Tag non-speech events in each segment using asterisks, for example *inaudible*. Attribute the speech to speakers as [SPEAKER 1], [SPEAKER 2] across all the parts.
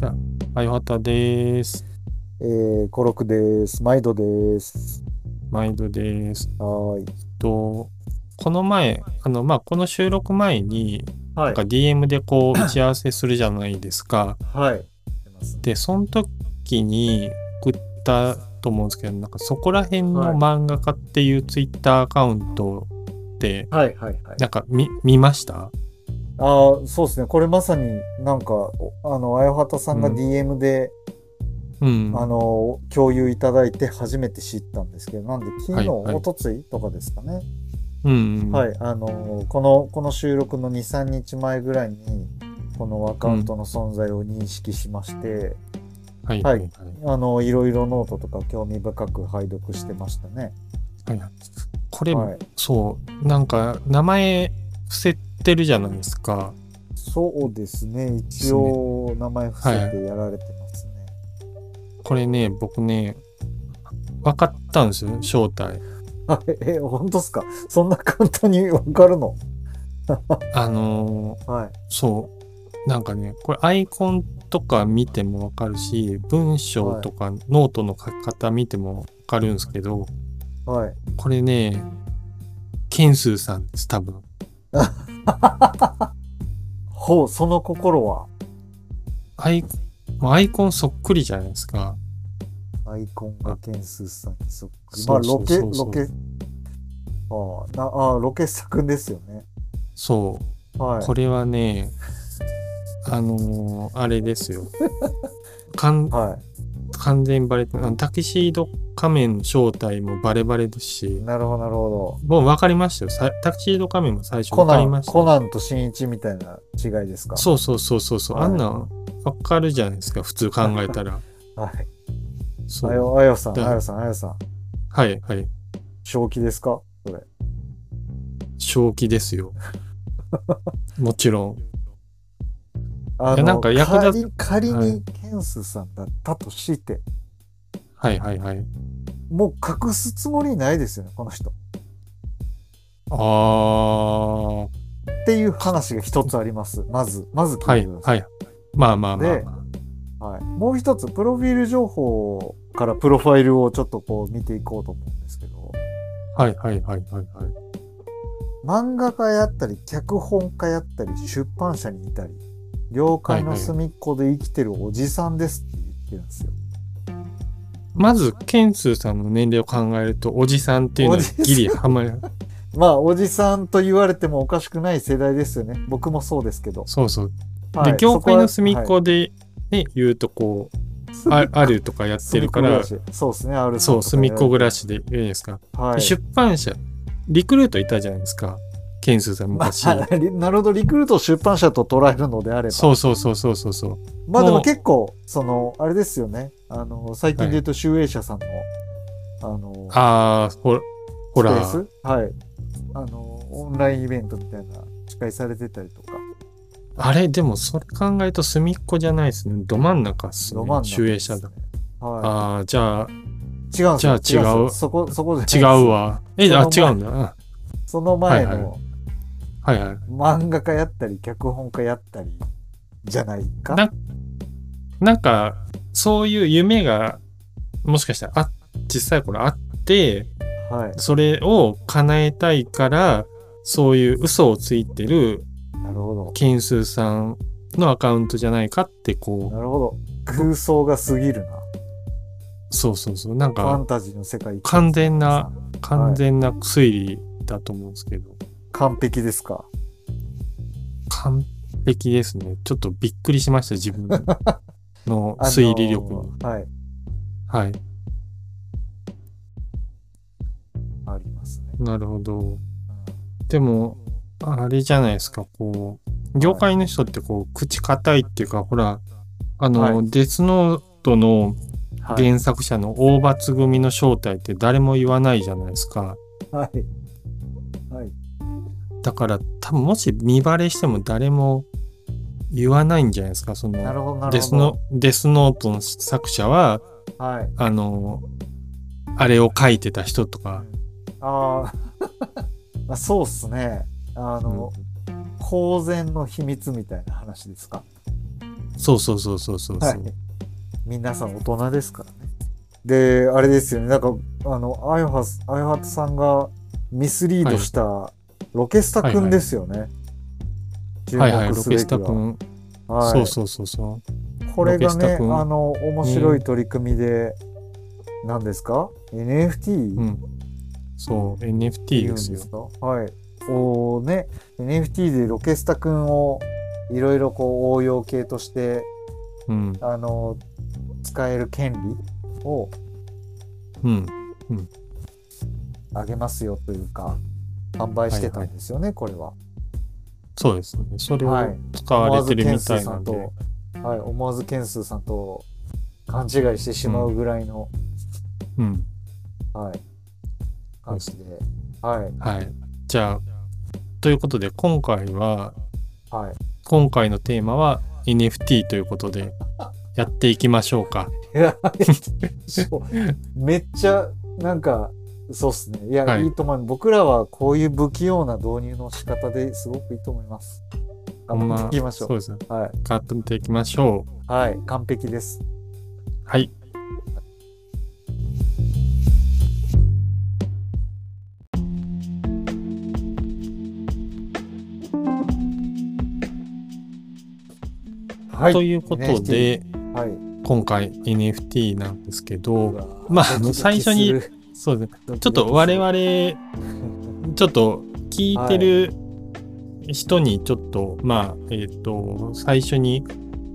[SPEAKER 1] じゃあ、あよはたです。
[SPEAKER 2] えー、コロクです。毎度です。
[SPEAKER 1] 毎度です。
[SPEAKER 2] はーい。
[SPEAKER 1] と、この前、あの、まあ、この収録前に、
[SPEAKER 2] は
[SPEAKER 1] なんか DM でこう、*coughs* 打ち合わせするじゃないですか。
[SPEAKER 2] はい。
[SPEAKER 1] で、その時に送ったと思うんですけど、なんかそこら辺の
[SPEAKER 2] はい
[SPEAKER 1] 漫画家っていうツイッターアカウントで、
[SPEAKER 2] はいはいはい。
[SPEAKER 1] なんか見、見ました？
[SPEAKER 2] ああ、そうですね。これまさになんか、おあの、あやはたさんが
[SPEAKER 1] うん
[SPEAKER 2] DM で、
[SPEAKER 1] うん。
[SPEAKER 2] あの、共有いただいて初めて知ったんですけど、なんで昨日、
[SPEAKER 1] はいはい
[SPEAKER 2] おとついとかですかね。
[SPEAKER 1] うん。
[SPEAKER 2] はい。あの、この、この収録の2、3日前ぐらいに、このアカウントの存在を認識しまして、
[SPEAKER 1] はい。
[SPEAKER 2] は
[SPEAKER 1] はいい。はい
[SPEAKER 2] あの、いろいろノートとか興味深く拝読してましたね。
[SPEAKER 1] はいこれ、
[SPEAKER 2] はい。
[SPEAKER 1] そう、なんか、名前伏せてるじゃないですか。
[SPEAKER 2] そうですね。一応、名前伏せてやられてますね。
[SPEAKER 1] これね、僕ね、分かったんですよ、正体。
[SPEAKER 2] はい。え、本当ですか？そんな簡単にわかるの？
[SPEAKER 1] あのー *laughs*
[SPEAKER 2] はい。
[SPEAKER 1] そう、なんかね、これアイコンとか見ても分かるし、文章とかノートの書き方見ても分かるんですけど、
[SPEAKER 2] はい。
[SPEAKER 1] これね、ケンスーさんです、多分。*laughs* *laughs*
[SPEAKER 2] ほう、その心は、
[SPEAKER 1] アイアイコンそっくりじゃないですか。
[SPEAKER 2] アイコンがケンスーさんにそっくり。まあ、ロケ、
[SPEAKER 1] そうそうそう
[SPEAKER 2] ロケ、ああ、なああ、ロケ作ですよね。
[SPEAKER 1] そう。
[SPEAKER 2] はい。
[SPEAKER 1] これはね、あのーあれですよ。かん
[SPEAKER 2] は
[SPEAKER 1] 完全にバレてタキシード仮面の正体もバレバレですし
[SPEAKER 2] い。、なるほど、なるほ
[SPEAKER 1] もう分かりましたよ。さタキシード仮面も最初分かりました
[SPEAKER 2] コナンと新一みたいな違いですか？
[SPEAKER 1] そうそうそうそうそう、
[SPEAKER 2] はい
[SPEAKER 1] あんなん分かるじゃないですか、普通考えたら。*laughs*
[SPEAKER 2] はい。
[SPEAKER 1] そう
[SPEAKER 2] あよ、あよさん、
[SPEAKER 1] だ
[SPEAKER 2] あよさん、あよさん。
[SPEAKER 1] はいはい。
[SPEAKER 2] 正気ですか？それ。
[SPEAKER 1] 正気ですよ。*laughs* もちろん。
[SPEAKER 2] あ
[SPEAKER 1] いやなんか役立
[SPEAKER 2] 仮仮
[SPEAKER 1] はい
[SPEAKER 2] にケンスさんだったとして、
[SPEAKER 1] はいはいはい。
[SPEAKER 2] もう隠すつもりないですよね、この人。
[SPEAKER 1] あー、
[SPEAKER 2] っていう話が一つあります。まず、まず聞
[SPEAKER 1] はいい
[SPEAKER 2] てください。
[SPEAKER 1] はい。まあまあまあ
[SPEAKER 2] で
[SPEAKER 1] ま
[SPEAKER 2] はい。もう一つ、プロフィール情報からプロファイルをちょっとこう見ていこうと思うんですけど、
[SPEAKER 1] あ。はいはいはいはいはい。
[SPEAKER 2] 漫画家やったり、脚本家やったり、出版社にいたり、業界の隅っこで生きてるおじさんですって言ってるんですよ。
[SPEAKER 1] まず、ケンスーさんの年齢を考えると、おじさんっていうのはギリはまる。*laughs*
[SPEAKER 2] まあ、おじさんと言われてもおかしくない世代ですよね。僕もそうですけど。
[SPEAKER 1] そうそう。
[SPEAKER 2] はい
[SPEAKER 1] で、業界の隅っ
[SPEAKER 2] そこ
[SPEAKER 1] で、ね、言うとこう、ああるとかやってるから、
[SPEAKER 2] そうですね、ある
[SPEAKER 1] そう、隅っこ暮らしで言うんですか。
[SPEAKER 2] はい。
[SPEAKER 1] で出版社、リクルートいたじゃないですか。ケンスーさん
[SPEAKER 2] ま
[SPEAKER 1] 昔。
[SPEAKER 2] あ、リ *laughs* なるほど、リクルートを出版社と捉えるのであれば。
[SPEAKER 1] そうそうそうそうそうそう。
[SPEAKER 2] まあでも結構、その、あれですよね。あの、最近で言うと、集英社さんの、あの、
[SPEAKER 1] あー、ほら、ほら、
[SPEAKER 2] はい。あの、オンラインイベントみたいな、司会されてたりとか。
[SPEAKER 1] あれ、でもそれ考えると隅っこじゃないですね。ど真ん中っすね。
[SPEAKER 2] ど真ん中
[SPEAKER 1] 集英社だ。
[SPEAKER 2] は
[SPEAKER 1] ああ、じゃあ、
[SPEAKER 2] い。違う
[SPEAKER 1] じゃあ違う
[SPEAKER 2] そこ、そこ
[SPEAKER 1] 違う。わ。え、あ、違うんだ。うん
[SPEAKER 2] その前
[SPEAKER 1] はい
[SPEAKER 2] の、
[SPEAKER 1] はいはい。
[SPEAKER 2] 漫画家やったり、脚本家やったり、じゃないか？
[SPEAKER 1] ななんか、そういう夢が、もしかしたらあ、小さい頃あって、
[SPEAKER 2] はい。
[SPEAKER 1] それを叶えたいから、そういう嘘をついてる
[SPEAKER 2] なるほど。
[SPEAKER 1] ケンスーさんのアカウントじゃないかって、こ
[SPEAKER 2] なるほど。空想が過ぎるな。
[SPEAKER 1] う、そうそうそう。なんか、
[SPEAKER 2] ファンタジーの世界。
[SPEAKER 1] 完全な、完全な推理だと思うんですけど、
[SPEAKER 2] 完璧ですか？
[SPEAKER 1] 完璧ですね。ちょっとびっくりしました、自分の *laughs*
[SPEAKER 2] あのー
[SPEAKER 1] 推理力に。
[SPEAKER 2] はい。
[SPEAKER 1] はい。
[SPEAKER 2] ありますね。
[SPEAKER 1] なるほど。でも、あれじゃないですか、こう、業界の人ってこう、口硬いっていうか、ほら、あの、
[SPEAKER 2] はい
[SPEAKER 1] デスノートの
[SPEAKER 2] はい。
[SPEAKER 1] 原作者の大罰組の正体って誰も言わないじゃないですか。
[SPEAKER 2] はい。はい。
[SPEAKER 1] だから、多分もし見バレしても誰も言わないんじゃないですか、その、デ。スノデスノートの作者は、
[SPEAKER 2] はい。
[SPEAKER 1] あの、あれを書いてた人とか、
[SPEAKER 2] ああ、*laughs* まあ、そうっすね。あの、公然の秘密みたいな話ですか？
[SPEAKER 1] そうそうそうそうそうそう。
[SPEAKER 2] はい皆さん大人ですからね。で、あれですよね。なんか、あの、あやは、あやはたさんがミスリードしたロケスタくんですよね。
[SPEAKER 1] はいはい、ロケス
[SPEAKER 2] 注目すべきはい
[SPEAKER 1] そうそうそうそう。
[SPEAKER 2] これがね、あの、面白い取り組みで、何ですか ?NFT?
[SPEAKER 1] うん。そう、NFT
[SPEAKER 2] うん
[SPEAKER 1] ですよ。
[SPEAKER 2] はい。おね、NFT でロケスタくんをいろいろこう応用系として、
[SPEAKER 1] うん。
[SPEAKER 2] あの、使える権利を
[SPEAKER 1] うん。
[SPEAKER 2] あげますよというか、販売してたんですよね、これは。
[SPEAKER 1] そうですね。それを
[SPEAKER 2] はい
[SPEAKER 1] 使われてるみたいなんで。
[SPEAKER 2] 思わずケンスーさんと、はい、思わずケンスーさんと勘違いしてしまうぐらいの、
[SPEAKER 1] うん。
[SPEAKER 2] はい、感じで、はい、
[SPEAKER 1] はい。じゃあ、ということで、今回は、
[SPEAKER 2] はい。
[SPEAKER 1] 今回のテーマは NFT ということで、やっていきましょうか。
[SPEAKER 2] めっちゃ、なんか、そうっすね。いや、
[SPEAKER 1] はい
[SPEAKER 2] い、いと思う。僕らはこういう不器用な導入の仕方ですごくいいと思います。頑張っていきましょ
[SPEAKER 1] そうですね。
[SPEAKER 2] う。はい。
[SPEAKER 1] 頑張っていきましょう。
[SPEAKER 2] はい。完璧です。
[SPEAKER 1] はい。
[SPEAKER 2] はい。
[SPEAKER 1] ということで、
[SPEAKER 2] はい。
[SPEAKER 1] 今回 NFT なんですけ
[SPEAKER 2] う
[SPEAKER 1] ど、
[SPEAKER 2] わ
[SPEAKER 1] まあ
[SPEAKER 2] ドキドキ
[SPEAKER 1] 最初にそうですね。ちょっと我々、*laughs* ちょっと聞いてる人にちょっと、まあ、えっ、と、最初に、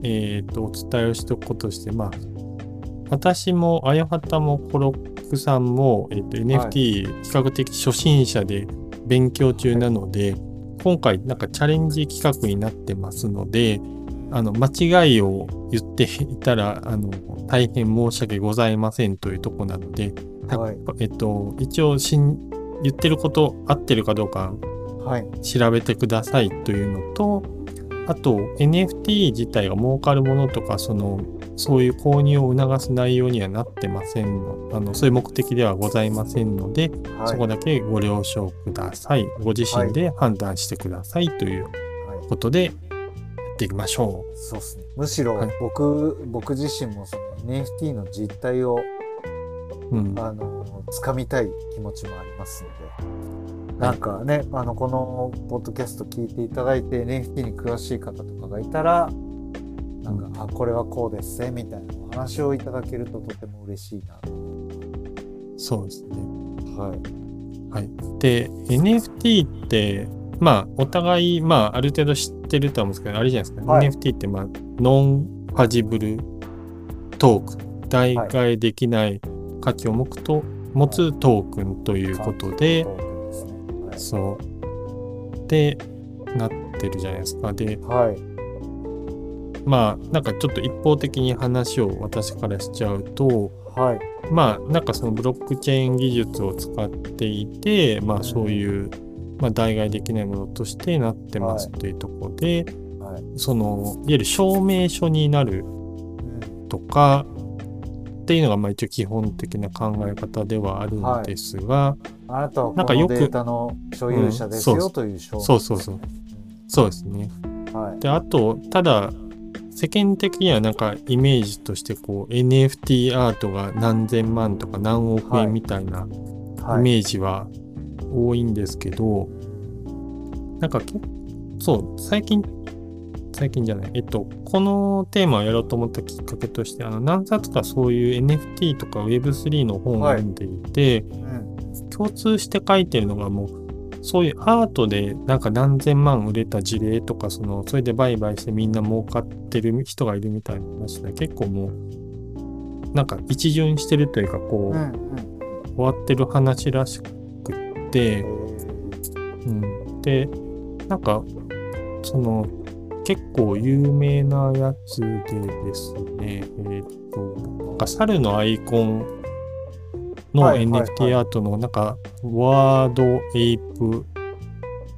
[SPEAKER 1] えっ、と、お伝えをしておくこととして、まあ、私も、あやはたもコロックさんも、えっ、と、NFT 比較的初心者で勉強中なので、今回なんかチャレンジ企画になってますので、あの、間違いを言っていたら、あの、大変申し訳ございませんというところなので、
[SPEAKER 2] はい。
[SPEAKER 1] えっと、一応しん言ってること合ってるかどうか
[SPEAKER 2] はい。
[SPEAKER 1] 調べてくださいというのと、あと NFT 自体が儲かるものとか、その、そういう購入を促す内容にはなってませんの、あの、そういう目的ではございませんので、
[SPEAKER 2] はい。
[SPEAKER 1] そこだけご了承ください。ご自身で判断してくださいという
[SPEAKER 2] はい
[SPEAKER 1] ことで、やっていきましょ
[SPEAKER 2] そうですね。むしろ
[SPEAKER 1] はい
[SPEAKER 2] 僕、僕自身もその NFT の実態を、
[SPEAKER 1] う。うん。
[SPEAKER 2] あの、掴みたい気持ちもありますので、なんかね、あの、このポッドキャスト聞いていただいて NFT に詳しい方とかがいたら、なんか、あ、これはこうですね、みたいなお話をいただけるととても嬉しいなと。
[SPEAKER 1] そうですね。
[SPEAKER 2] はい。
[SPEAKER 1] はい。で、NFT って、まあ、お互い、まあ、ある程度知ってるとは思うんですけど、あれじゃないですか、
[SPEAKER 2] はい
[SPEAKER 1] NFT って、まあ、ノンファジブルトークン、代替できない価値を持つと、持つトークンということで。そう。で、なってるじゃないですか。で、
[SPEAKER 2] はい。はい。
[SPEAKER 1] まあ、なんかちょっと一方的に話を私からしちゃうと、
[SPEAKER 2] はい。
[SPEAKER 1] まあ、なんかそのブロックチェーン技術を使っていて、まあそういう、まあ代替できないものとしてなってますというところで、
[SPEAKER 2] はい。
[SPEAKER 1] その、いわゆる証明書になる
[SPEAKER 2] うん
[SPEAKER 1] とか、っていうのがまあ一応基本的な考え方ではあるんですが、
[SPEAKER 2] あなたはこ
[SPEAKER 1] なんかよく
[SPEAKER 2] のデータの所有者です
[SPEAKER 1] うんそう
[SPEAKER 2] よという証明
[SPEAKER 1] そうそうそうそうですね。
[SPEAKER 2] うんはい。
[SPEAKER 1] で、あと、ただ、世間的にはなんかイメージとしてこう NFT アートが何千万とか何億円みたいなイ
[SPEAKER 2] はい。
[SPEAKER 1] メージは多いんですけど、なんかけそう最近最近じゃないえっとこのテーマをやろうと思ったきっかけとしてあの何冊かそういう NFT とか Web3 の本を読んでいて、
[SPEAKER 2] うん。
[SPEAKER 1] 共通して書いてるのがもうそういうアートでなんか何千万売れた事例とかそのそれで売買してみんな儲かってる人がいるみたいな話で結構もうなんか一巡してるというかこう、
[SPEAKER 2] うん。うん。
[SPEAKER 1] 終わってる話らしくって、うん、でなんかその結構有名なやつでですねえっ、となんか猿のアイコンの NFT アートのなんか Bored Ape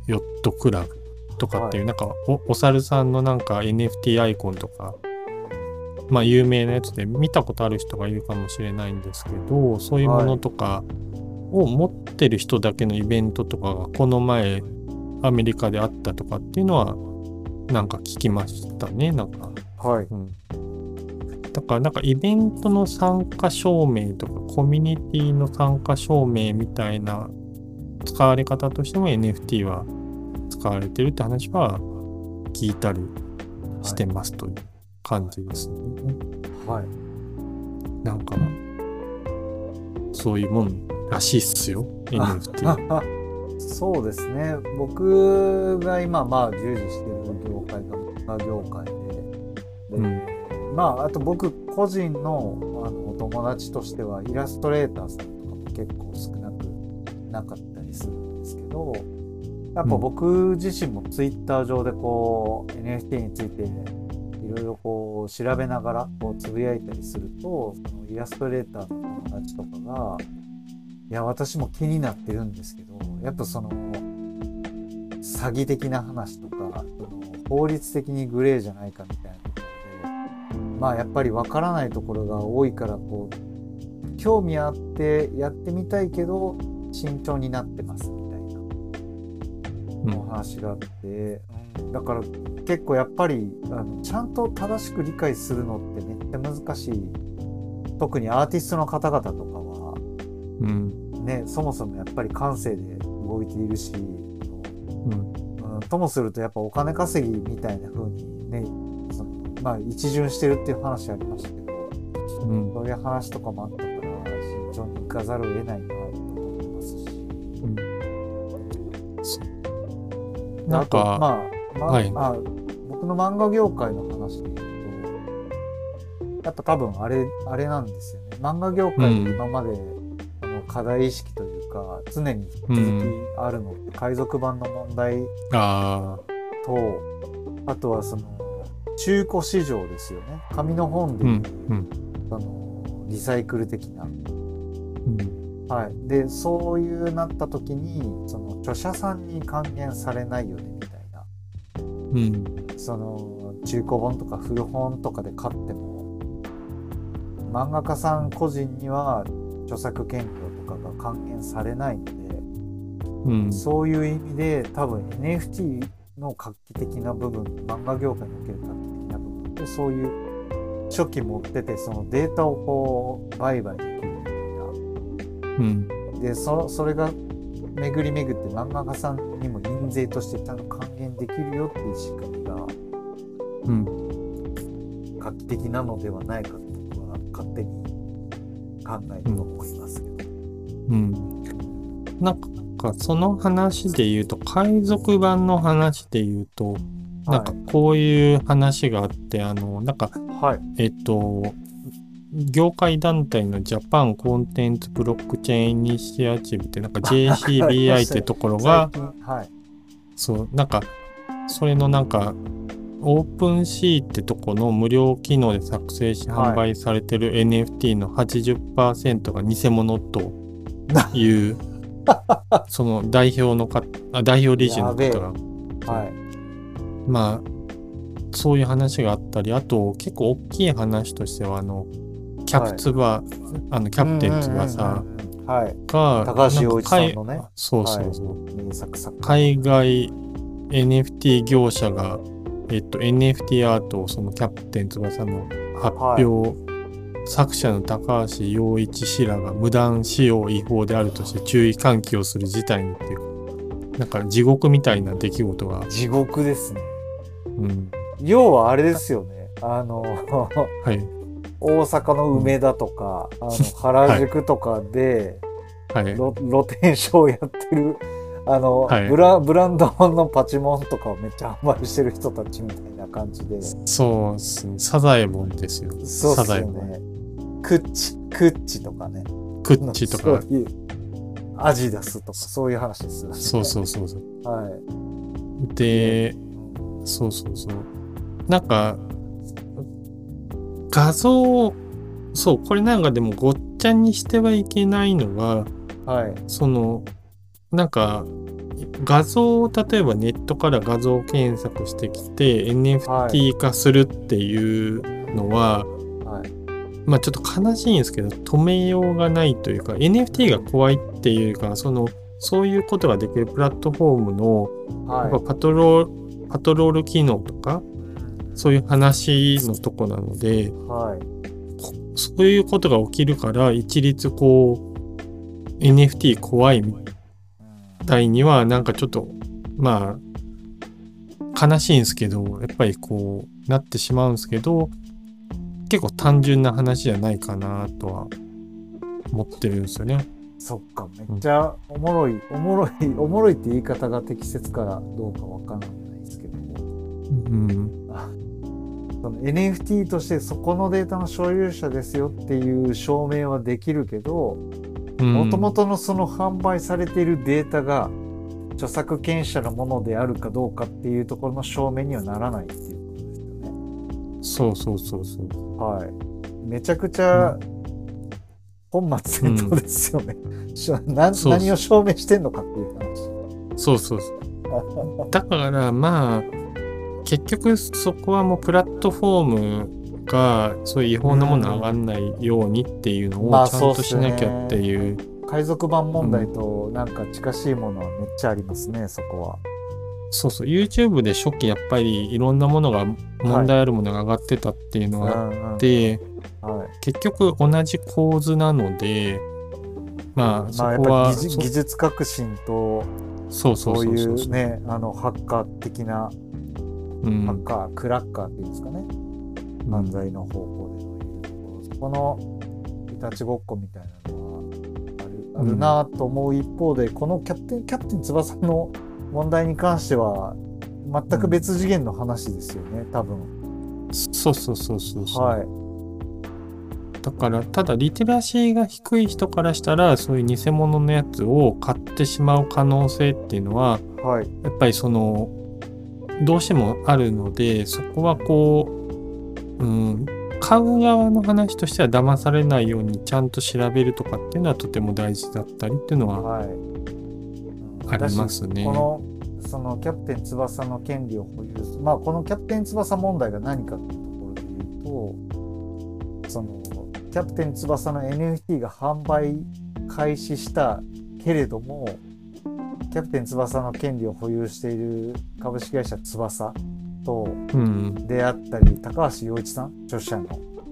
[SPEAKER 1] Yacht Club とかっていう、なんかおお猿さんのなんか NFT アイコンとかまあ有名なやつで見たことある人がいるかもしれないんですけどそういうものとかを持ってる人だけのイベントとかがこの前アメリカであったとかっていうのはなんか聞きましたね、なんか。
[SPEAKER 2] はい。
[SPEAKER 1] うん。だからなんかイベントの参加証明とかコミュニティの参加証明みたいな使われ方としても NFT は使われてるって話は聞いたりしてますという感じですね。
[SPEAKER 2] はい。
[SPEAKER 1] なんかそういうもんらしいっすよ NFT。*laughs*
[SPEAKER 2] そうですね。僕が今、まあ、従事してる業界が業界で、で
[SPEAKER 1] うん。
[SPEAKER 2] まあ、あと僕個人のあのお友達としては、イラストレーターさんとかも結構少なくなかったりするんですけど、やっぱ僕自身もツイッター上でこう、NFT についていろいろこう調べながらこうつぶやいたりすると、そのイラストレーターの友達とかが、いや、私も気になってるんですけど、やっぱその、詐欺的な話とか、その法律的にグレーじゃないかみたいなところで、まあやっぱりわからないところが多いから、こう、興味あってやってみたいけど、慎重になってますみたいなお話があって、うんだから結構やっぱりあのちゃんと正しく理解するのってめっちゃ難しい。特にアーティストの方々とかは、
[SPEAKER 1] うん。
[SPEAKER 2] ね、そもそもやっぱり感性で動いているし、
[SPEAKER 1] うん。
[SPEAKER 2] うん、ともするとやっぱお金稼ぎみたいな風にね、そのまあ一巡してるっていう話ありましたけど、
[SPEAKER 1] うん。
[SPEAKER 2] そういう話とかもあったから、慎重に行かざるを得ないなと思ってますし。
[SPEAKER 1] そうなんか、
[SPEAKER 2] まあ、まあ
[SPEAKER 1] はい
[SPEAKER 2] あ僕の漫画業界の話で言うと、やっぱ多分あれ、あれなんですよね。漫画業界で今まで、あの課題意識というか、常に引き続きあるのって、海賊版の問題
[SPEAKER 1] あ
[SPEAKER 2] と、あとはその、中古市場ですよね。紙の本でいうん
[SPEAKER 1] うん、
[SPEAKER 2] あの、リサイクル的な。
[SPEAKER 1] うん、
[SPEAKER 2] はい。で、そういうなった時に、その、著者さんに還元されないよね、みたいな。
[SPEAKER 1] うん、
[SPEAKER 2] その中古本とか古本とかで買っても漫画家さん個人には著作権料とかが還元されないので、
[SPEAKER 1] うん、
[SPEAKER 2] そういう意味で多分 NFT の画期的な部分漫画業界における画期的な部分でそういう初期持っててそのデータをこう売買できるみたい
[SPEAKER 1] うん、
[SPEAKER 2] なでそそれが巡り巡って漫画家さんにも印税としてちゃんと還元できるよっていう仕組みが
[SPEAKER 1] うん、
[SPEAKER 2] 画期的なのではないかと僕は勝手に考えて思いますけど。
[SPEAKER 1] うん。なんか、その話で言うと、海賊版の話で言うと、なんかこういう話があって、あの、なんか、
[SPEAKER 2] はい。
[SPEAKER 1] えっと、業界団体のジャパンコンテンツブロックチェーンイニシアチブって、なんか JCBI ってところが
[SPEAKER 2] はい。
[SPEAKER 1] そう、なんか、それのなんか、オープンシーってとこの無料機能で作成し
[SPEAKER 2] はい
[SPEAKER 1] 販売されてる NFT の80%が偽物という、その代表のかあ代表理事の方が、
[SPEAKER 2] はい。
[SPEAKER 1] まあ、そういう話があったり、あと結構大きい話としては、あの、キャプツバ、あの、キャプテン翼。が、
[SPEAKER 2] 高橋陽一さんのね。
[SPEAKER 1] そうそうそう。海外 NFT 業者が、えっと、NFT アートをそのキャプテン翼の発表、作者の高橋陽一氏らが無断使用違法であるとして注意喚起をする事態にっていうなんか地獄みたいな出来事が、
[SPEAKER 2] 地獄ですね。
[SPEAKER 1] うん、
[SPEAKER 2] 要はあれですよね。あの、
[SPEAKER 1] はい、
[SPEAKER 2] 大阪の梅田とか、あの、*laughs* 原宿とかで、
[SPEAKER 1] はい、
[SPEAKER 2] 露露天商をやってる、あの、
[SPEAKER 1] はい
[SPEAKER 2] ブラ、ブランドのパチモンとかをめっちゃ販売してる人たちみたいな感じで。
[SPEAKER 1] そうですね、サザエモンですよ。
[SPEAKER 2] そうっすね。クッチ、クッチとかね。
[SPEAKER 1] クッチとか。
[SPEAKER 2] アジダスとか、そういう話ですよね。
[SPEAKER 1] そうそうそうそう。
[SPEAKER 2] はい。
[SPEAKER 1] で、そうそうそう。なんか、画像、そう、これなんかでもごっちゃにしてはいけないのが、
[SPEAKER 2] はい。
[SPEAKER 1] その、なんか、画像を例えばネットから画像検索してきて NFT 化するっていうのは、
[SPEAKER 2] はい。
[SPEAKER 1] まあちょっと悲しいんですけど止めようがないというか NFT が怖いっていうかそのそういうことができるプラットフォームのやっぱ
[SPEAKER 2] は
[SPEAKER 1] パトロパトロール機能とか、そういう話のとこなので、
[SPEAKER 2] はい。
[SPEAKER 1] こそういうことが起きるから、一律こう、NFT 怖いみたいには、なんかちょっと、まあ、悲しいんですけど、やっぱりこう、なってしまうんですけど、結構単純な話じゃないかなとは思ってるんですよね。
[SPEAKER 2] そっか、めっちゃおもろい、おもろい、おもろいって言い方が適切からどうかわからないですけども、
[SPEAKER 1] うん。
[SPEAKER 2] その NFT としてそこのデータの所有者ですよっていう証明はできるけど、もともとのその販売されているデータが著作権者のものであるかどうかっていうところの証明にはならないっていう。
[SPEAKER 1] そうそうそうそう。
[SPEAKER 2] はい。めちゃくちゃ本末転倒ですよね。
[SPEAKER 1] う *laughs*
[SPEAKER 2] 何を証明してんのかっていう話。
[SPEAKER 1] そうそうそう。だからまあ、結局そこはもうプラットフォームがそういう違法なもの上がんないようにっていうの
[SPEAKER 2] まあ
[SPEAKER 1] をちゃんとしなきゃっていう。
[SPEAKER 2] 海賊版問題となんか近しいものはめっちゃありますね、そこは。
[SPEAKER 1] そうそう。YouTube で初期やっぱりいろんなものが問題あるものが上がってたっていうのがあっ
[SPEAKER 2] うんうん
[SPEAKER 1] て、
[SPEAKER 2] はい、
[SPEAKER 1] 結局同じ構図なので、まあそこは、
[SPEAKER 2] ぱ技術技術革新と
[SPEAKER 1] そうそう
[SPEAKER 2] い
[SPEAKER 1] そう。
[SPEAKER 2] ねあのハッカー的な
[SPEAKER 1] うん。
[SPEAKER 2] ハッカー、クラッカーっていうんですかね。犯罪の方向でのいうところそこのいたちごっこみたいなのはあるあるなと思う一方で、このキャプテンキャプテン翼の問題に関しては全く別次元の話ですよね多分。
[SPEAKER 1] そうそうそうそうそう。
[SPEAKER 2] はい。
[SPEAKER 1] だから、ただリテラシーが低い人からしたら、そういう偽物のやつを買ってしまう可能性っていうのは、
[SPEAKER 2] はい。
[SPEAKER 1] やっぱりその、どうしてもあるので、そこはこう、うん、買う側の話としては騙されないようにちゃんと調べるとかっていうのはとても大事だったりっていうのは
[SPEAKER 2] はい
[SPEAKER 1] ありますね。
[SPEAKER 2] このそのキャプテン翼の権利を保有する。まあこのキャプテン翼問題が何かっていうところで言うとそのキャプテン翼の NFT が販売開始したけれどもキャプテン翼の権利を保有している株式会社翼と
[SPEAKER 1] うん、
[SPEAKER 2] 出会ったり高橋陽一さん著者の。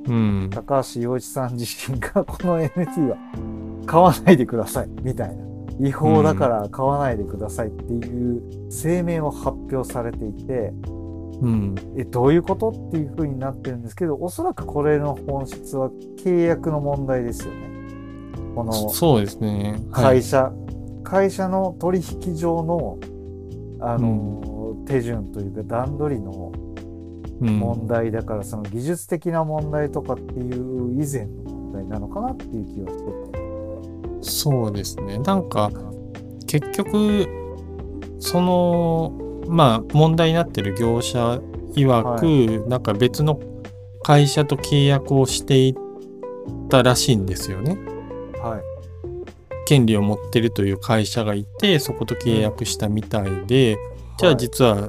[SPEAKER 1] うん、
[SPEAKER 2] 高橋陽一さん自身がこの NFT は買わないでくださいみたいな違法だから買わないでくださいっていう声明を発表されていて
[SPEAKER 1] うん、
[SPEAKER 2] えどういうことっていう風になってるんですけどおそらくこれの本質は契約の問題ですよね。この
[SPEAKER 1] そうですね。はい。
[SPEAKER 2] 会社、会社の取引上のあの、手順というか段取りの
[SPEAKER 1] うん
[SPEAKER 2] 問題だから、その技術的な問題とかっていう以前の問題なのかなっていう気はしてて。
[SPEAKER 1] そうですね。なんか、結局、その、まあ、問題になってる業者曰く、なんか別の会社と契約をしていったらしいんですよね。
[SPEAKER 2] はい。
[SPEAKER 1] 権利を持ってるという会社がいて、そこと契約したみたいで、じゃあ実は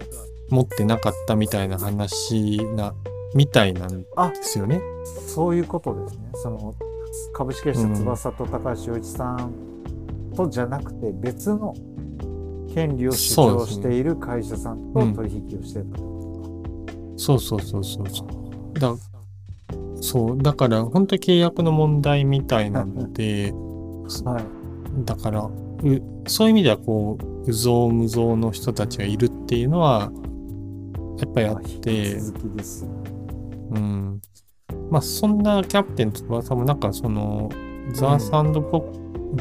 [SPEAKER 1] 持ってなかったみたいな話な、みたいなんで
[SPEAKER 2] あ
[SPEAKER 1] すよね。
[SPEAKER 2] そういうことですね。その株式会社翼と高橋洋一さんとじゃなくて別の権利を主張している会社さんと取引をしてた。
[SPEAKER 1] そうそうそうそうそう。だそう、だから本当に契約の問題みたいなので、
[SPEAKER 2] はい。
[SPEAKER 1] だから、うそういう意味ではこう、うぞうむぞうの人たちがいるっていうのは、やっぱりあっ
[SPEAKER 2] 引
[SPEAKER 1] て
[SPEAKER 2] き、続きですよ。
[SPEAKER 1] うん。まあそんなキャプテン翼もなんかその、ザ・サンドボ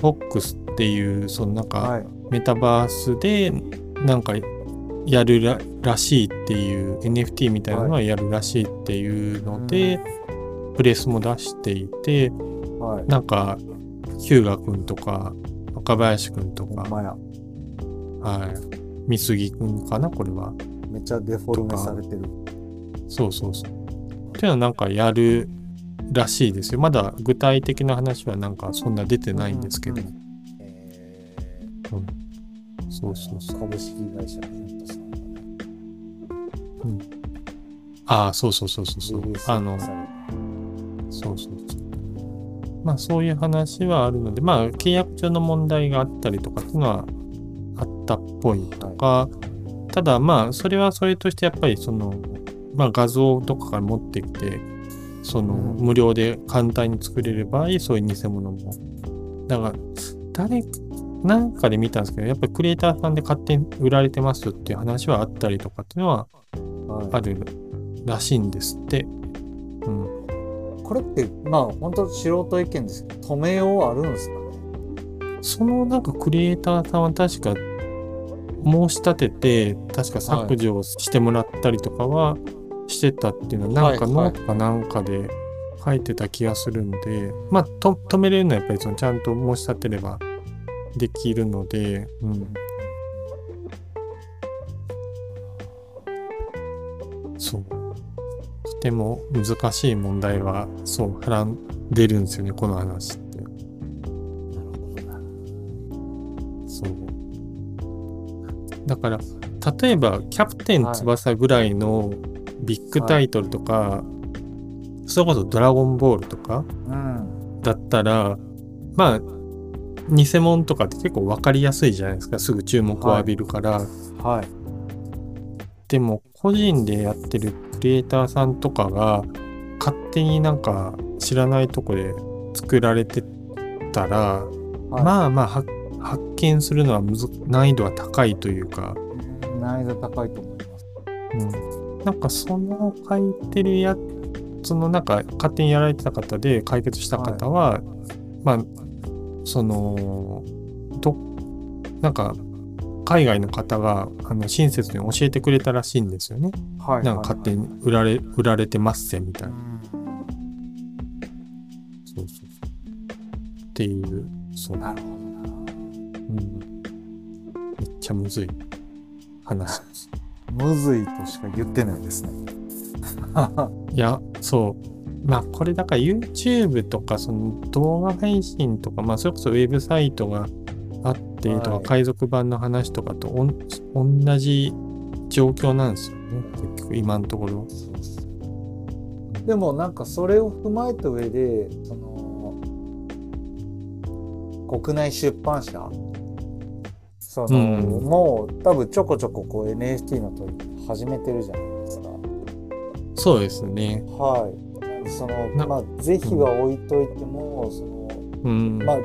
[SPEAKER 1] ボックスっていう、そのなんか、
[SPEAKER 2] はい。
[SPEAKER 1] メタバースでなんかやるららしいっていう NFT みたいなのはやるらしいっていうので、プレスも出していて
[SPEAKER 2] はい。
[SPEAKER 1] なんかヒューガくんとか若林くんとか。はい、美杉くんかなこれは
[SPEAKER 2] めっちゃデフォルメされてる。
[SPEAKER 1] そうそうそうっていうのはなんかやるらしいですよ。まだ具体的な話はなんかそんな出てないんですけど、
[SPEAKER 2] うん。えー
[SPEAKER 1] そうそうそう。
[SPEAKER 2] 株式会社ミントさん
[SPEAKER 1] ああそうそうそうそうそう。あのそうそうそう。まあそういう話はあるので、まあ契約上の問題があったりとかっていうのはあったっぽいとか、ただまあそれはそれとしてやっぱりその、まあ、画像とかから持ってきてその無料で簡単に作れる場合そういう偽物も。だから誰なんかで見たんですけどやっぱりクリエイターさんで勝手に売られてますっていう話はあったりとかっていうのはあるらしいんですって。うん、
[SPEAKER 2] これってまあ本当素人意見ですけど止めようあるんですかね？
[SPEAKER 1] そのなんかクリエイターさんは確か申し立てて確か削除をしてもらったりとかはしてたっていうのは、なんかノートかなんかで書いてた気がするんで、はいはい、まあと止めれるのはやっぱりそのちゃんと申し立てればできるので、うん、そうとても難しい問題はそうはらんでるんですよねこの話って。なるほどな。そうだから例えば「キャプテン翼」ぐらいのビッグタイトルとか、はい、それこそ「ドラゴンボール」とか、うん、だったらまあ偽物とかって結構分かりやすいじゃないですか。すぐ注目を浴びるから、はい、はい、でも個人でやってるクリエイターさんとかが勝手になんか知らないとこで作られてたら、はい、まあまあ発見するのはむず難易度は高いというか。
[SPEAKER 2] 難易度高いと思います、
[SPEAKER 1] うん、なんかその書いてるやつのなんか勝手にやられてた方で解決した方は、はい、まあそのどなんか海外の方があの親切に教えてくれたらしいんですよね。はい、なんか勝手に売られ売られてますせみたいな。そうそうそう。っていうそう
[SPEAKER 2] なるほどな。
[SPEAKER 1] うん。めっちゃむずい話です。
[SPEAKER 2] むずいとしか言ってないですね。*laughs*
[SPEAKER 1] いやそうまあこれだから YouTube とかその動画配信とか、まあそれこそウェブサイトがあってとか、海賊版の話とかと同じ状況なんですよね。結局今のところ。
[SPEAKER 2] でもなんかそれを踏まえた上で、その、国内出版社その、う。ん、もう多分ちょこちょここう NFT の取り始めてるじゃないですか。
[SPEAKER 1] そうですね。
[SPEAKER 2] はい。そのまあ是非は置いといても、その、うん、まあ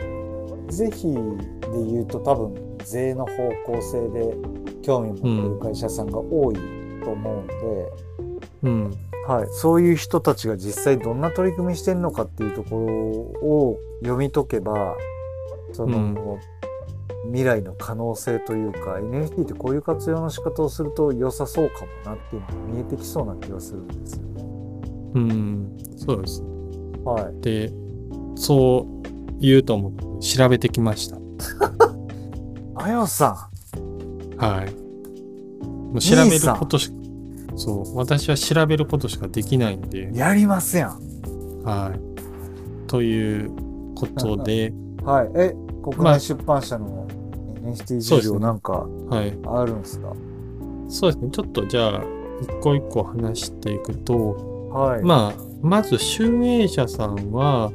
[SPEAKER 2] 是非で言うと多分税の方向性で興味持ってる会社さんが多いと思うんで、うん。はい、そういう人たちが実際どんな取り組みしてるのかっていうところを読み解けばその、うん、未来の可能性というか NFT ってこういう活用の仕方をすると良さそうかもなっていうのが見えてきそうな気がするんですよね。
[SPEAKER 1] うん、そうです。はい。で、そう言うと思って調べてきました。*laughs*
[SPEAKER 2] あやさ
[SPEAKER 1] ん。はい。もう調べることしか、そう、私は調べることしかできないんで。
[SPEAKER 2] やりますやん。
[SPEAKER 1] はい。ということで。*laughs*
[SPEAKER 2] はい。え、国内出版社の NFT 事情なんか、はい。あるんですか、
[SPEAKER 1] そうですね。ちょっとじゃあ、一個一個話していくと、はい、まあまず集英社さんは、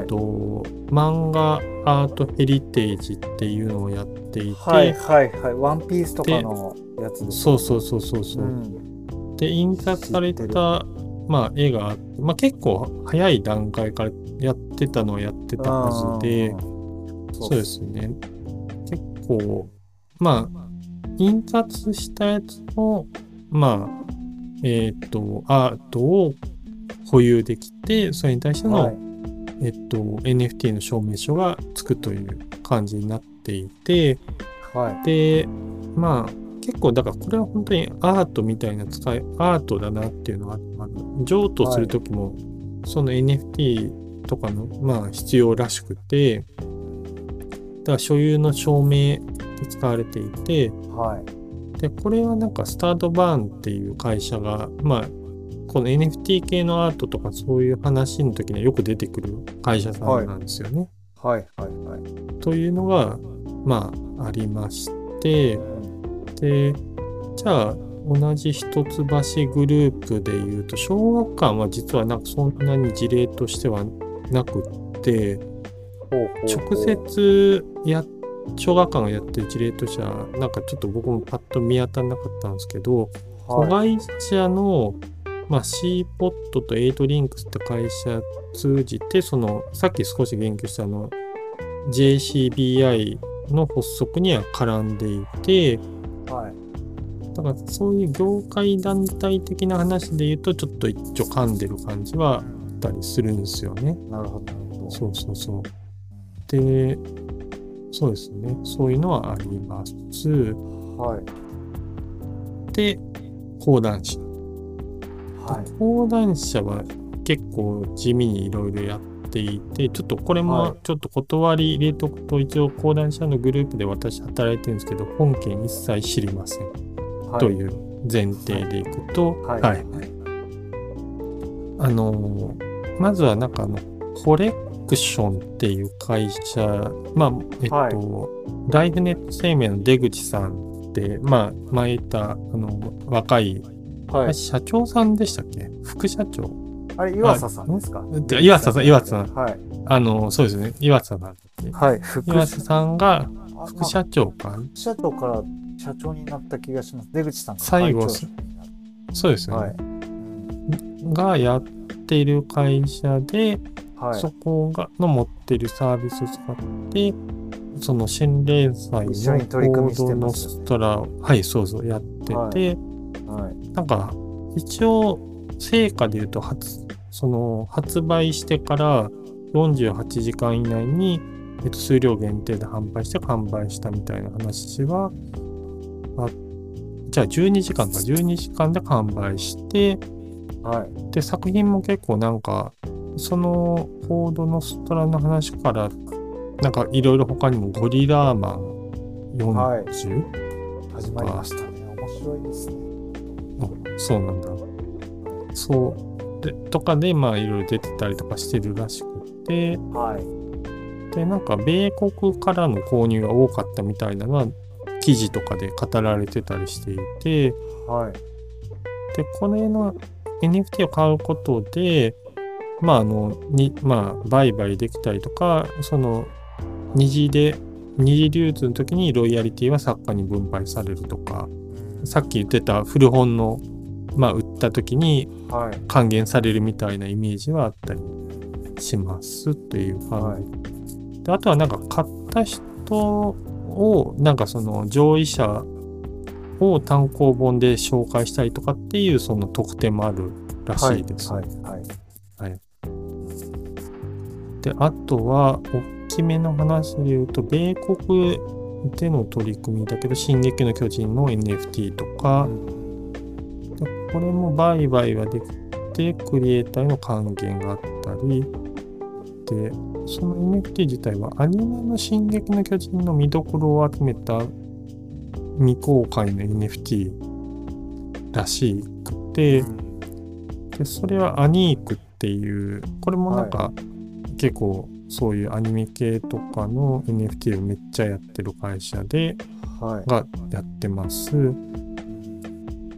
[SPEAKER 1] えっと、はい、漫画アートヘリテージっていうのをやっていて
[SPEAKER 2] はいはいはい。ワンピースとかのやつです、ね、
[SPEAKER 1] そうそうそうそうそう、うん、で印刷されたまあ、絵があって、まあ、結構早い段階からやってたのはやってたはずでそうですね。結構まあ印刷したやつのまあえっ、と、アートを保有できて、それに対しての、はい、えっと、NFT の証明書がつくという感じになっていて、はい、で、まあ、結構、だからこれは本当にアートみたいな使い、アートだなっていうのは、あの譲渡するときも、その NFT とかの、まあ、必要らしくて、だから所有の証明で使われていて、はい、で、これはなんかスタートバーンっていう会社が、まあ、この NFT 系のアートとかそういう話の時にはよく出てくる会社さんなんですよね。
[SPEAKER 2] はい、はい、はい、はい。
[SPEAKER 1] というのが、まあ、ありまして、で、じゃあ、同じ一橋グループでいうと、小学館は実はなんかそんなに事例としてはなくって、直接やっ小学館がやってる事例としてはなんかちょっと僕もパッと見当たらなかったんですけど、子
[SPEAKER 2] はい。
[SPEAKER 1] 会社の、まあ、C ポットとエイトリンクスって会社通じてそのさっき少し言及したあの JCBI の発足には絡んでいて
[SPEAKER 2] はい。
[SPEAKER 1] だからそういう業界団体的な話で言うとちょっと一丁噛んでる感じはあったりするんですよね。
[SPEAKER 2] なるほど。
[SPEAKER 1] そうそうそう。で、そうですね。そういうのはあります。
[SPEAKER 2] はい。
[SPEAKER 1] で、講談社。
[SPEAKER 2] はい。
[SPEAKER 1] 講談社は結構地味にいろいろやっていて、ちょっとこれ
[SPEAKER 2] はい
[SPEAKER 1] もちょっと断り入れとくと、一応講談社のグループで私働いてるんですけど、本件一切知りません。
[SPEAKER 2] はい。
[SPEAKER 1] という前提でいくと、
[SPEAKER 2] はい。
[SPEAKER 1] はいあのーまずはなんかあの、コレクションっていう会社、まあ、えっと、
[SPEAKER 2] はい。
[SPEAKER 1] ライフネット生命の出口さんって、まあ、前言った、あの、若い、
[SPEAKER 2] はい。
[SPEAKER 1] 社長さんでしたっけ？副社長？
[SPEAKER 2] あれ、岩佐さんですか？
[SPEAKER 1] で岩佐さん岩佐さん。
[SPEAKER 2] はい。
[SPEAKER 1] あの、そうですね、岩佐さん
[SPEAKER 2] はい。副
[SPEAKER 1] 岩佐さんが
[SPEAKER 2] あ
[SPEAKER 1] 副社長か、
[SPEAKER 2] 副社長から社長になった気がします。出口さんが
[SPEAKER 1] 最後そうですよね、
[SPEAKER 2] はい。うん
[SPEAKER 1] がやっている会社で、
[SPEAKER 2] はい。
[SPEAKER 1] そこがの持ってるサービスを使って、その新連載
[SPEAKER 2] 一緒に
[SPEAKER 1] の
[SPEAKER 2] 取り組みして
[SPEAKER 1] コードのストラを、はい、そうそう、やってて、
[SPEAKER 2] はいはい。
[SPEAKER 1] なんか、一応、成果で言うと、発、その、発売してから48時間以内に、えっと、数量限定で販売して完売したみたいな話は、あじゃあ12時間か、12時間で完売して、
[SPEAKER 2] はい。
[SPEAKER 1] で、作品も結構なんか、そのコードのストラの話から、なんかいろいろ他にもゴリラーマン40、
[SPEAKER 2] 始まりましたね。面白いですね。
[SPEAKER 1] あそうなんだ。そう。で、とかで、まあいろいろ出てたりとかしてるらしくて、
[SPEAKER 2] はい。
[SPEAKER 1] で、なんか米国からの購入が多かったみたいなのは、記事とかで語られてたりしていて、
[SPEAKER 2] はい。
[SPEAKER 1] で、これの NFT を買うことで、まあ、あの、に、まあ、売買できたりとか、その、二次で、二次流通の時にロイヤリティは作家に分配されるとか、さっき言ってた古本の、まあ、売った時に
[SPEAKER 2] はい。
[SPEAKER 1] 還元されるみたいなイメージはあったりしますという感
[SPEAKER 2] はい。
[SPEAKER 1] じ。であとはなんか買った人を、なんかその上位者を単行本で紹介したりとかっていうその特典もあるらしいです。
[SPEAKER 2] はい。はい。
[SPEAKER 1] で、あとは、大きめの話で言うと、米国での取り組みだけど、進撃の巨人の NFT とか、でこれも売買はできて、クリエイターへの還元があったり、で、その NFT 自体はアニメの進撃の巨人の見どころを集めた未公開の NFT らしくて、で、それはアニークっていう、これもなんか、結構そういうアニメ系とかの NFT をめっちゃやってる会社で、
[SPEAKER 2] はい。
[SPEAKER 1] がやってます。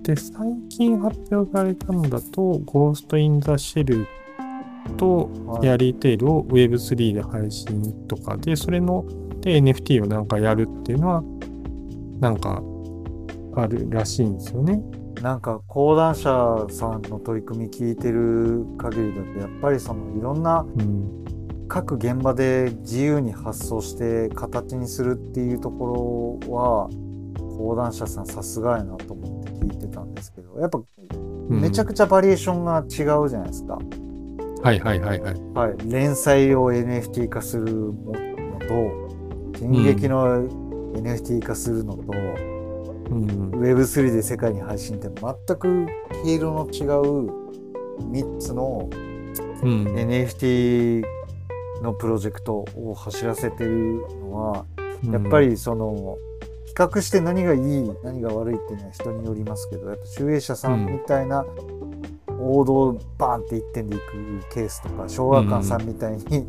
[SPEAKER 1] で、最近発表されたのだと、ゴースト・イン・ザ・シェルと
[SPEAKER 2] はい
[SPEAKER 1] ヤリー・テイルを Web3 で配信とかで、それので NFT をなんかやるっていうのは、なんかあるらしいんですよね。
[SPEAKER 2] なんか講談社さんの取り組み聞いてる限りだとやっぱりそのいろんな
[SPEAKER 1] うん。
[SPEAKER 2] 各現場で自由に発想して形にするっていうところは講談社さんさすがやなと思って聞いてたんですけどやっぱ
[SPEAKER 1] うん
[SPEAKER 2] めちゃくちゃバリエーションが違うじゃないですか。
[SPEAKER 1] はいはいはいはい。
[SPEAKER 2] はい、連載を NFT 化するものと進撃の NFT 化するのと、
[SPEAKER 1] うん。
[SPEAKER 2] Web3 で世界に配信って全く毛色の違う3つの
[SPEAKER 1] うん。
[SPEAKER 2] NFT のプロジェクトを走らせてるのはやっぱりその比較して何がいい何が悪いっていうのは人によりますけどやっぱ集英社さんみたいな王道バーンって一点でいくケースとか昭和館さんみたいに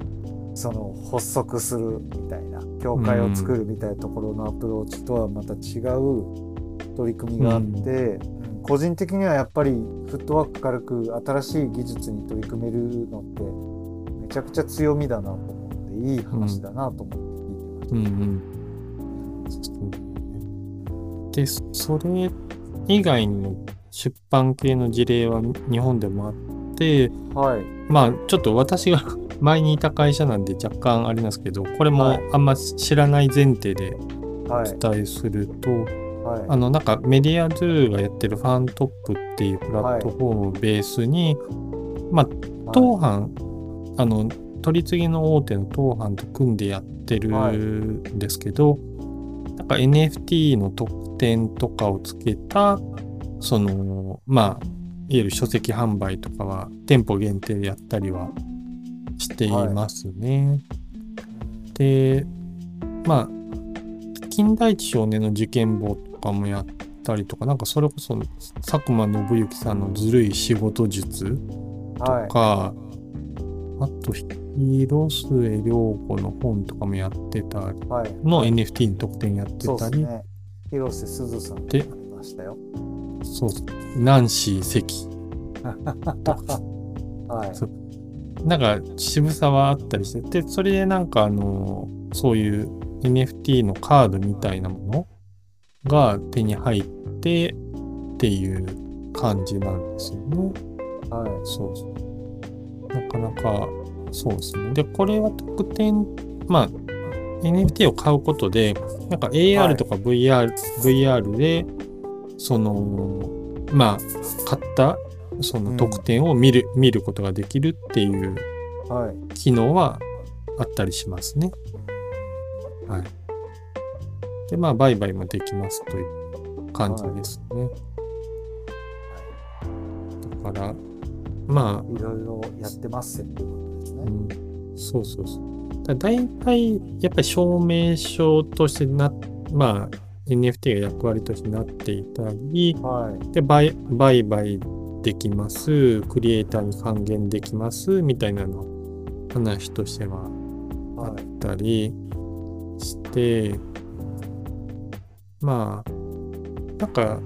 [SPEAKER 2] その発足するみたいな教会を作るみたいなところのアプローチとはまた違う取り組みがあって、うん。個人的にはやっぱりフットワーク軽く新しい技術に取り組めるのってめちゃくちゃ強みだなと思っていい話だなと思って聞いてました。
[SPEAKER 1] うんうん。で、それ以外にも出版系の事例は日本でもあって、
[SPEAKER 2] はい。
[SPEAKER 1] まあちょっと私が *laughs* 前にいた会社なんで若干あれなんですけど、これも
[SPEAKER 2] はい
[SPEAKER 1] あんま知らない前提で
[SPEAKER 2] はい。
[SPEAKER 1] お伝えすると、
[SPEAKER 2] はい。
[SPEAKER 1] あのなんかメディアズーがやってるファントップっていうプラットフォームをベースに、まあ当販、あの取り次ぎの大手の当販と組んでやってる
[SPEAKER 2] はい
[SPEAKER 1] んですけど、なんか NFT の特典とかをつけたそのまあいわゆる書籍販売とかは店舗限定でやったりはしていますね。でまあ金田一少年の事件簿とかもやったりとかなんかそれこそ佐久間信之さんのずるい仕事術
[SPEAKER 2] はい。
[SPEAKER 1] とか、あと広末涼子の本とかもやってたり
[SPEAKER 2] はい。
[SPEAKER 1] の NFT の特典やってたり、
[SPEAKER 2] ね。広瀬すずさん
[SPEAKER 1] で
[SPEAKER 2] ありましたよ。
[SPEAKER 1] そうナンシー関 *laughs*
[SPEAKER 2] はい。
[SPEAKER 1] そうなんか渋さはあったりしてでそれでなんかあのそういう NFT のカードみたいなものが手に入ってっていう感じなんですよね。
[SPEAKER 2] はい。
[SPEAKER 1] そうそう。なかなか、そうですね。で、これは特典、まあ、NFT を買うことで、なんか
[SPEAKER 2] は
[SPEAKER 1] AR
[SPEAKER 2] い
[SPEAKER 1] とか VR、VR で、その、まあ、買った、その特典を見る、見ることができるっていう
[SPEAKER 2] はい。
[SPEAKER 1] 機能はあったりしますね。はい。で、まあ、売買もできますという感じですね。だから、まあ、
[SPEAKER 2] いろいろやってますよってことですね。
[SPEAKER 1] うん、そうそうそう。だ大体、やっぱり証明書としてな、まあ、NFT が役割としてなっていたり、
[SPEAKER 2] はい。
[SPEAKER 1] で、売売買できます、クリエイターに還元できます、みたいなの話としてはあっ
[SPEAKER 2] はい。
[SPEAKER 1] たりして、まあ、なんか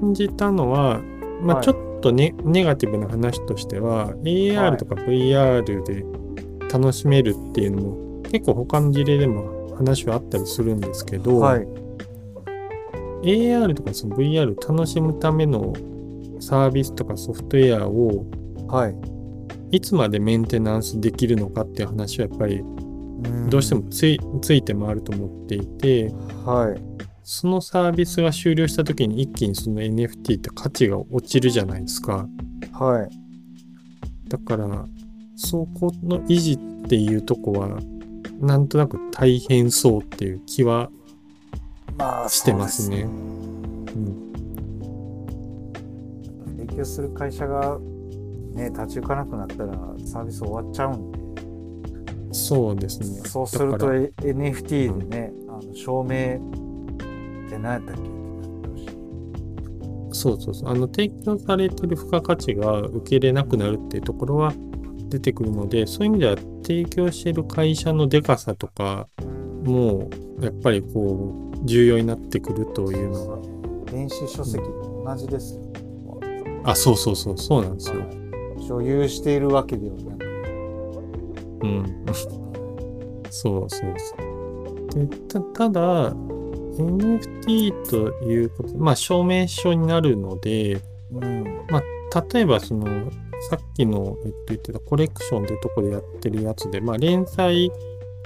[SPEAKER 1] 感じたのは、まあ
[SPEAKER 2] はい
[SPEAKER 1] ちょっとネ,、ネガティブな話としては、
[SPEAKER 2] は
[SPEAKER 1] AR
[SPEAKER 2] い
[SPEAKER 1] とか VR で楽しめるっていうのも結構他の事例でも話はあったりするんですけど、
[SPEAKER 2] はい。
[SPEAKER 1] AR とかその VR を楽しむためのサービスとかソフトウェアを
[SPEAKER 2] はい。
[SPEAKER 1] いつまでメンテナンスできるのかっていう話はやっぱり
[SPEAKER 2] うん
[SPEAKER 1] どうしてもついついて回ると思っていて
[SPEAKER 2] はい。
[SPEAKER 1] そのサービスが終了した時に一気にその NFT って価値が落ちるじゃないですか。
[SPEAKER 2] はい。
[SPEAKER 1] だからそこの維持っていうとこはなんとなく大変そうっていう気は、
[SPEAKER 2] まあ、
[SPEAKER 1] してますね。
[SPEAKER 2] そう
[SPEAKER 1] うん。
[SPEAKER 2] ですね提供する会社がね、立ち行かなくなったらサービス終わっちゃうんで、
[SPEAKER 1] そうですね。
[SPEAKER 2] そうすると NFT でね、あの証明って何やったっけ。
[SPEAKER 1] そうそうそう。あの提供されてる付加価値が受け入れなくなるっていうところは出てくるのでそういう意味では提供している会社のでかさとかもやっぱりこう重要になってくるというのが
[SPEAKER 2] 電子書籍と同じです。よ。
[SPEAKER 1] あそうそうそう。そうなんですよ、
[SPEAKER 2] はい所有しているわけではなく、
[SPEAKER 1] うん。そうそうそう。でたただ NFT ということまあ証明書になるので
[SPEAKER 2] うん、
[SPEAKER 1] 例えばそのさっきの、えっと、言ってたコレクションってとこでやってるやつで、まあ、連載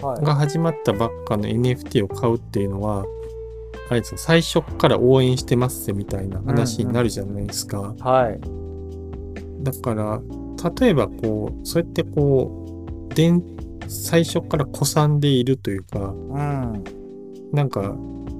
[SPEAKER 2] はい。
[SPEAKER 1] が始まったばっかの NFT を買うっていうのは、あれですよ最初から応援してますぜみたいな話になるじゃないですか。
[SPEAKER 2] はい。
[SPEAKER 1] だから、例えばこう、そうやってこう、でん最初から古参でいるというか、
[SPEAKER 2] うん。
[SPEAKER 1] なんか、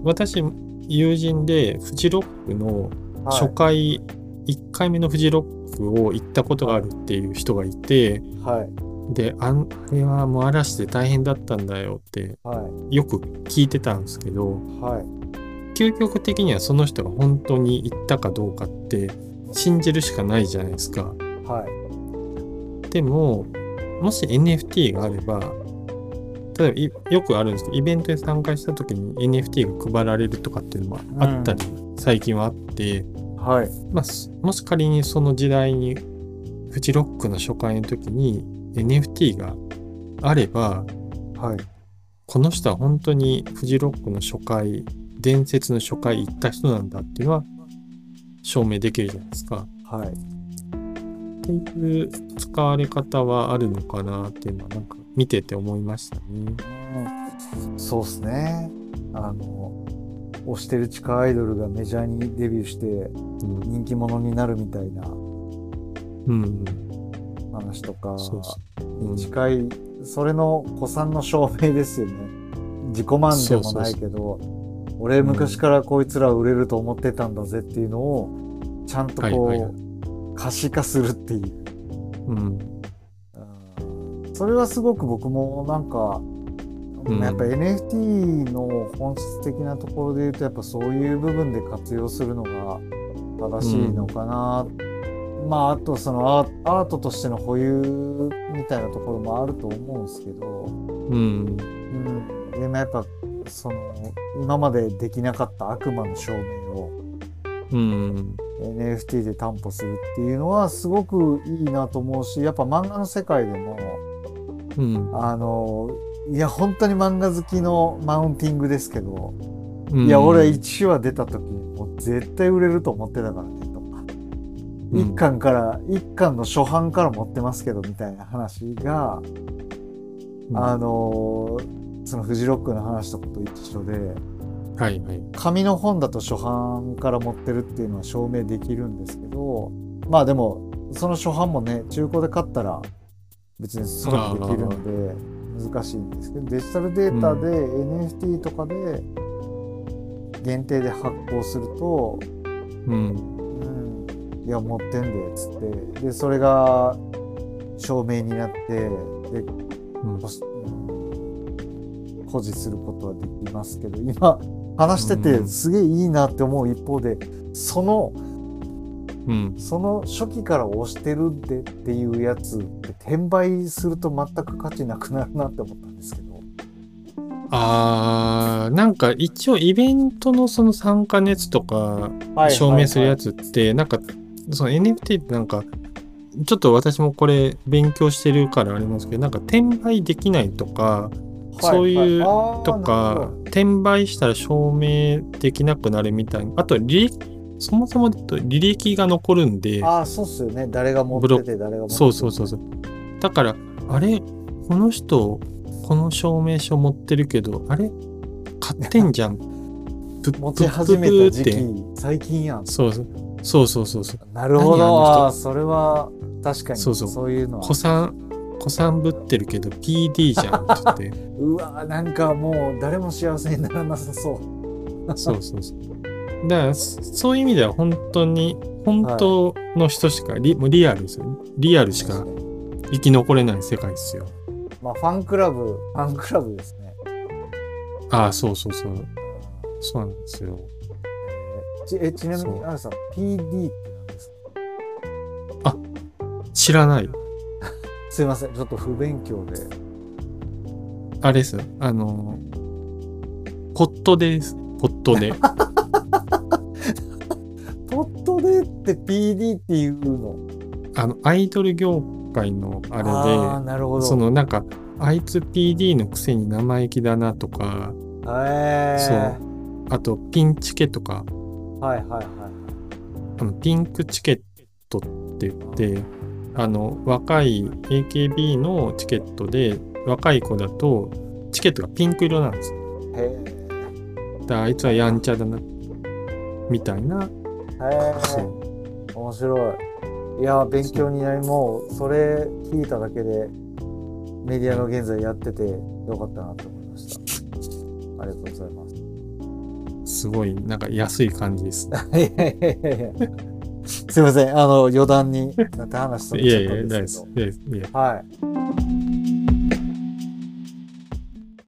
[SPEAKER 1] 私、友人でフジロックの
[SPEAKER 2] はい
[SPEAKER 1] 初回、1回目のフジロックを行ったことがあるっていう人がいて、
[SPEAKER 2] はい。
[SPEAKER 1] で、あれはもう嵐で大変だったんだよって
[SPEAKER 2] はい。
[SPEAKER 1] よく聞いてたんですけど、
[SPEAKER 2] はい。
[SPEAKER 1] 究極的にはその人が本当に行ったかどうかって信じるしかないじゃないですか。
[SPEAKER 2] はい。
[SPEAKER 1] でも、もし NFT があれば、例えばいよくあるんですけど、イベントに参加した時に NFT が配られるとかっていうのもあったり、最近はあって、
[SPEAKER 2] はい。
[SPEAKER 1] まあ、すもし仮にその時代にフジロックの初回の時に NFT があれば、
[SPEAKER 2] はい。
[SPEAKER 1] この人は本当にフジロックの初回、伝説の初回行った人なんだっていうのは証明できるじゃないですか。
[SPEAKER 2] はい。
[SPEAKER 1] っていう使われ方はあるのかなっていうのはなんか見てて思いましたね。
[SPEAKER 2] うん、そうっすね。あの、推してる地下アイドルがメジャーにデビューして
[SPEAKER 1] うん。
[SPEAKER 2] 人気者になるみたいな
[SPEAKER 1] うん。
[SPEAKER 2] 話とかに近い、それの古参の証明ですよね。自己満でもないけど、俺昔からこいつら売れると思ってたんだぜっていうのを、ちゃんとこう、可視化するっていう。
[SPEAKER 1] うん。
[SPEAKER 2] うんそれはすごく僕もなんか、
[SPEAKER 1] うん
[SPEAKER 2] やっぱ NFT の本質的なところで言うとやっぱそういう部分で活用するのが正しいのかな、まああとそのアーアートとしての保有みたいなところもあると思うんですけど、
[SPEAKER 1] うん。
[SPEAKER 2] うん、でもやっぱその今までできなかった悪魔の証明を
[SPEAKER 1] うん。
[SPEAKER 2] NFT で担保するっていうのはすごくいいなと思うしやっぱ漫画の世界でも
[SPEAKER 1] うん。
[SPEAKER 2] あのいや本当に漫画好きのマウンティングですけど、
[SPEAKER 1] うん
[SPEAKER 2] いや俺1話出た時にもう絶対売れると思ってたからねとか、
[SPEAKER 1] うん
[SPEAKER 2] 一巻から一巻の初版から持ってますけどみたいな話が、
[SPEAKER 1] うん
[SPEAKER 2] あのそのフジロックの話とかと一緒で
[SPEAKER 1] はいはい。
[SPEAKER 2] 紙の本だと初版から持ってるっていうのは証明できるんですけどまあでもその初版もね中古で買ったら別にそれもできるので難しいんですけどデジタルデータで NFT とかで限定で発行すると、
[SPEAKER 1] うん。
[SPEAKER 2] うん、いや持ってんでっつって。でそれが証明になってで
[SPEAKER 1] うん。
[SPEAKER 2] 保持することはできますけど今話してて
[SPEAKER 1] うん。
[SPEAKER 2] すげえいいなって思う一方でその
[SPEAKER 1] うん。
[SPEAKER 2] その初期から押してるでっていうやつって転売すると全く価値なくなるなって思ったんですけど
[SPEAKER 1] あー、なんか一応イベントのその参加熱とか証明するやつって、なんか、その NFT ってなんか、ちょっと私もこれ勉強してるからありますけど、なんか転売できないとか、そういうとか、転売したら証明できなくなるみたいな。あとそもそも履歴が残るんで、
[SPEAKER 2] ああそうっすよね。誰が持ってて誰が持ってて。
[SPEAKER 1] そうそうそうそう。だから、あれ、この人、この証明書持ってるけど、あれ、買ってんじゃん。*laughs* ぷ
[SPEAKER 2] 持ち始めた時期最近やん。
[SPEAKER 1] そうそう。そうそうそうそう。
[SPEAKER 2] なるほど。
[SPEAKER 1] 人。
[SPEAKER 2] ああそれは確かに
[SPEAKER 1] そうそう。
[SPEAKER 2] そういうのは。
[SPEAKER 1] 子さん、子さんぶってるけど PD じゃんって言って。
[SPEAKER 2] うわなんかもう誰も幸せにならなさそう。
[SPEAKER 1] そうそうそう。だから、そそういう意味では本当に、本当の人しか、リもうリアルですよね。リアルしか生き残れない世界ですよ。
[SPEAKER 2] まあファンクラブファンクラブですね
[SPEAKER 1] ああ、そうそうそう。そうなんですよ。
[SPEAKER 2] ちえちなみにあるさん PD って何ですか？
[SPEAKER 1] 知らない。*laughs*
[SPEAKER 2] すいませんちょっと不勉強で
[SPEAKER 1] あれです。あの、ポットです。ポットで。*laughs*
[SPEAKER 2] って PD っていうの。
[SPEAKER 1] あの、アイドル業界のあれ
[SPEAKER 2] ああなるほど。
[SPEAKER 1] で、そのなんか、あいつ PD のくせに生意気だなとか、
[SPEAKER 2] へえ
[SPEAKER 1] そう。あとピンチケとか、
[SPEAKER 2] はいはいはい
[SPEAKER 1] あのピンクチケットって言って、あの、若い AKB のチケットで、若い子だと、チケットがピンク色なんです。よ。
[SPEAKER 2] へ
[SPEAKER 1] だからあいつはやんちゃだな、みたいな。そ
[SPEAKER 2] え
[SPEAKER 1] う。
[SPEAKER 2] 面白い。いや勉強になりもうそれ聞いただけでメディアの現在やっててよかったなと思いました。ありがとうございます。
[SPEAKER 1] すごい、なんか安い感じです。*laughs*
[SPEAKER 2] いやいやいやいや。すいませんあの余談になって話した
[SPEAKER 1] いやいや、
[SPEAKER 2] んです。けど
[SPEAKER 1] です。いやいや。
[SPEAKER 2] はい